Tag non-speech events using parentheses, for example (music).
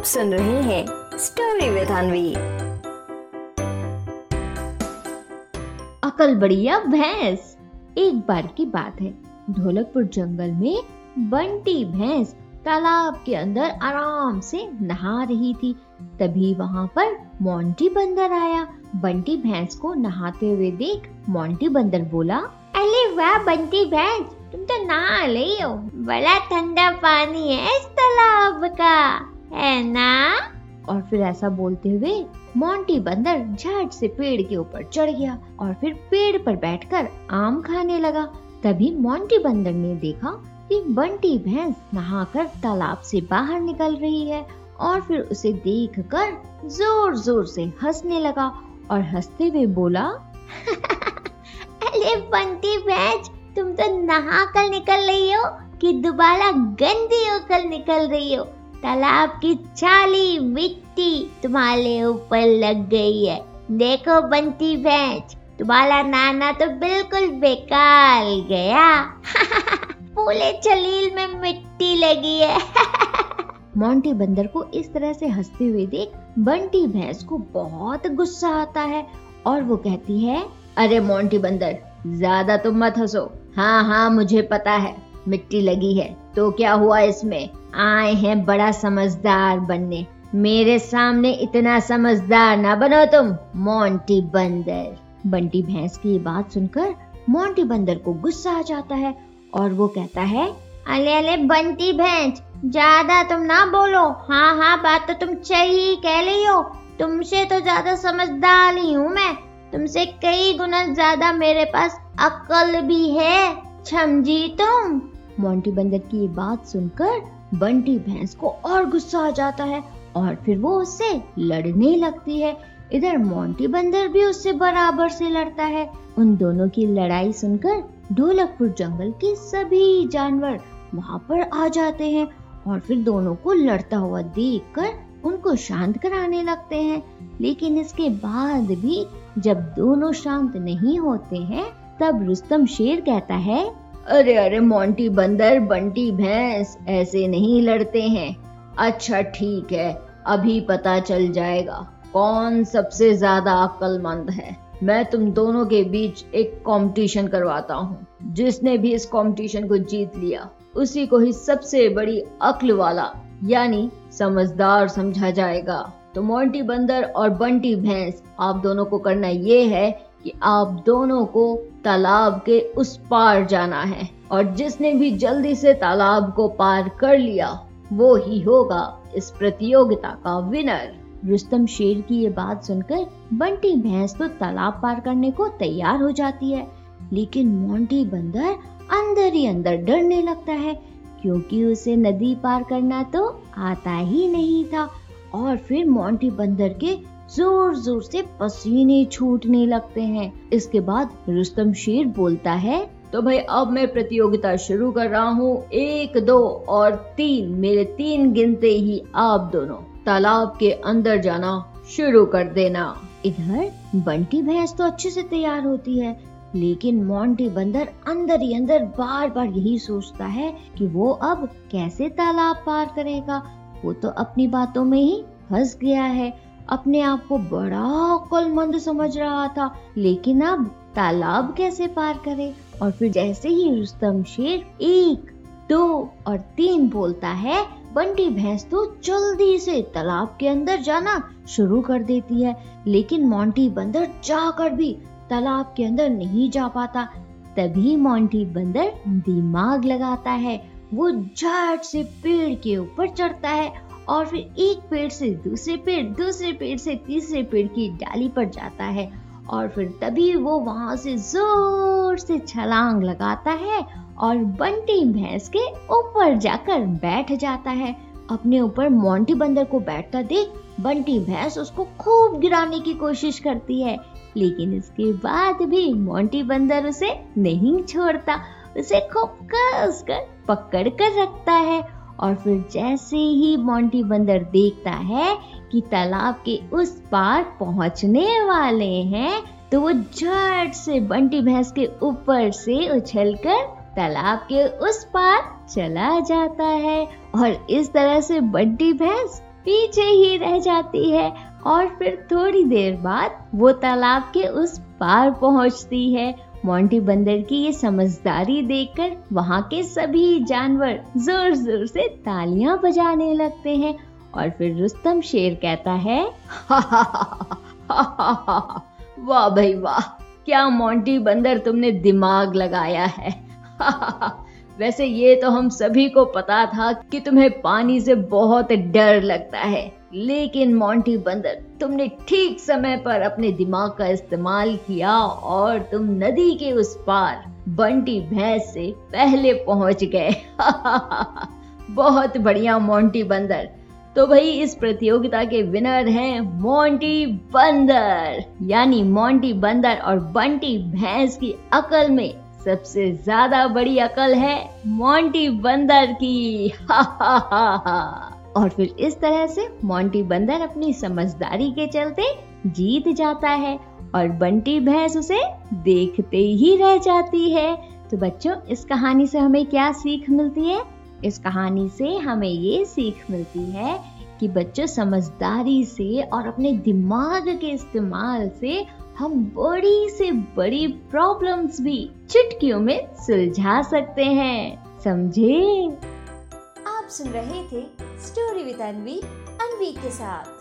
आप सुन रहे हैं स्टोरी विद अनवी अकल बढ़िया भैंस। एक बार की बात है। ढोलकपुर जंगल में बंटी भैंस तालाब के अंदर आराम से नहा रही थी। तभी वहाँ पर मोंटी बंदर आया। बंटी भैंस को नहाते हुए देख मोंटी बंदर बोला, अरे वाह बंटी भैंस, तुम तो नहा रही हो। बड़ा ठंडा पानी है इस तालाब का। है ना और फिर ऐसा बोलते हुए मोंटी बंदर झट से पेड़ के ऊपर चढ़ गया और फिर पेड़ पर बैठकर आम खाने लगा। तभी मोंटी बंदर ने देखा कि बंटी भैंस नहाकर तालाब से बाहर निकल रही है और फिर उसे देखकर ज़ोर ज़ोर से हंसने लगा और हँसते हुए बोला (laughs) अरे बंटी भैंस तुम तो नहा कर निकल रही हो कि दोबारा गंदी होकर निकल रही हो। तालाब की चाली मिट्टी तुम्हारे ऊपर लग गई है। देखो बंटी भैंस, तुम्हारा नाना तो बिल्कुल बेकार गया। (laughs) पूरे चलील में मिट्टी लगी है। (laughs) मोंटी बंदर को इस तरह से हँसते हुए देख बंटी भैंस को बहुत गुस्सा आता है और वो कहती है, अरे मोंटी बंदर, ज़्यादा तुम मत हंसो। हाँ हाँ मुझे पता है। मिट्टी लगी है। तो क्या हुआ इसमें? आए हैं बड़ा समझदार बनने। मेरे सामने इतना समझदार ना बनो तुम, मोंटी बंदर। बंटी भैंस की बात सुनकर मोंटी बंदर को गुस्सा आ जाता है और वो कहता है, अले अले बंटी भैंस, ज़्यादा तुम ना बोलो। हाँ हाँ बात तो तुम सही कह रही हो। तुमसे तो ज़्यादा समझदार ही हूँ मैं। तुमसे कई गुना ज़्यादा मेरे पास अक्ल भी है। समझी तुम। मोंटी बंदर की ये बात सुनकर बंटी भैंस को और गुस्सा आ जाता है और फिर वो उससे लड़ने लगती है। इधर मोंटी बंदर भी उससे बराबर से लड़ता है। उन दोनों की लड़ाई सुनकर ढोलकपुर जंगल के सभी जानवर वहाँ पर आ जाते हैं और फिर दोनों को लड़ता हुआ देखकर उनको शांत कराने लगते हैं। लेकिन इसके बाद भी जब दोनों शांत नहीं होते हैं, तब रुस्तम शेर कहता है अरे अरे मोंटी बंदर, बंटी भैंस, ऐसे नहीं लड़ते हैं। अच्छा ठीक है, अभी पता चल जाएगा कौन सबसे ज़्यादा अक्लमंद है। मैं तुम दोनों के बीच एक कंपटीशन करवाता हूँ। जिसने भी इस कंपटीशन को जीत लिया, उसी को ही सबसे बड़ी अक्ल वाला, यानी समझदार समझा जाएगा। तो मोंटी बंदर और बंटी भैंस, आप दोनों को करना ये है कि आप दोनों को तालाब के उस पार जाना है। और जिसने भी जल्दी से तालाब को पार कर लिया, वो ही होगा इस प्रतियोगिता का विनर रुस्तम शेर की ये बात सुनकर बंटी भैंस तो तालाब पार करने को तैयार हो जाती है। लेकिन मोंटी बंदर अंदर ही अंदर डरने लगता है, क्योंकि उसे नदी पार करना तो आता ही नहीं था। और फिर मोंटी बंदर के ज़ोर ज़ोर से पसीने छूटने लगते हैं। इसके बाद रुस्तम शेर बोलता है तो भाई अब मैं प्रतियोगिता शुरू कर रहा हूँ। एक दो और तीन। मेरे तीन गिनते ही आप दोनों तालाब के अंदर जाना शुरू कर देना। इधर बंटी भैंस तो अच्छे से तैयार होती है लेकिन मोंटी बंदर अंदर ही अंदर बार बार यही सोचता है कि वो अब कैसे तालाब पार करेगा। वो तो अपनी बातों में ही फंस गया है। अपने आप को बड़ा अक्लमंद समझ रहा था, लेकिन अब तालाब कैसे पार करे? और फिर जैसे ही रुस्तम शेर एक, दो और तीन बोलता है, बंटी भैंस तो जल्दी से तालाब के अंदर जाना शुरू कर देती है। लेकिन मोंटी बंदर जाकर भी तालाब के अंदर नहीं जा पाता। तभी मोंटी बंदर दिमाग लगाता है। वो झट से पेड़ के ऊपर चढ़ता है और फिर एक पेड़ से दूसरे पेड़ दूसरे पेड़ से तीसरे पेड़ की डाली पर जाता है। और फिर तभी वो वहाँ से ज़ोर से छलांग लगाता है और बंटी भैंस के ऊपर जाकर बैठ जाता है। अपने ऊपर मोंटी बंदर को बैठता देख बंटी भैंस उसको खूब गिराने की कोशिश करती है, लेकिन इसके बाद भी मोंटी बंदर उसे नहीं छोड़ता। उसे खूब कस कर पकड़ कर रखता है और फिर जैसे ही मोंटी बंदर देखता है कि तालाब के उस पार पहुँचने वाले हैं तो वो झट से बंटी भैंस के ऊपर से उछलकर तालाब के उस पार चला जाता है। और इस तरह से बंटी भैंस पीछे ही रह जाती है और फिर थोड़ी देर बाद वो तालाब के उस पार पहुँचती है। मोंटी बंदर की ये समझदारी देखकर वहाँ के सभी जानवर ज़ोर ज़ोर से तालियाँ बजाने लगते हैं और फिर रुस्तम शेर कहता है वाह भाई वाह क्या मोंटी बंदर तुमने दिमाग लगाया है वैसे ये तो हम सभी को पता था कि तुम्हें पानी से बहुत डर लगता है। लेकिन मोंटी बंदर, तुमने ठीक समय पर अपने दिमाग का इस्तेमाल किया और तुम नदी के उस पार बंटी भैंस से पहले पहुँच गए। (laughs) बहुत बढ़िया मोंटी बंदर। तो भाई, इस प्रतियोगिता के विनर हैं मोंटी बंदर। यानी मोंटी बंदर और बंटी भैंस की अकल में सबसे ज़्यादा बड़ी अकल है मोंटी बंदर की। (laughs) हा हा हा हा। और फिर इस तरह से मोंटी बंदर अपनी समझदारी के चलते जीत जाता है और बंटी भैंस उसे देखते ही रह जाती है। तो बच्चों, इस कहानी से हमें क्या सीख मिलती है? इस कहानी से हमें ये सीख मिलती है कि बच्चों, समझदारी से और अपने दिमाग के इस्तेमाल से हम बड़ी से बड़ी प्रॉब्लम्स भी चुटकियों में सुलझा सकते हैं। समझे? आप सुन रहे थे स्टोरी विद अनवी अनवी के साथ।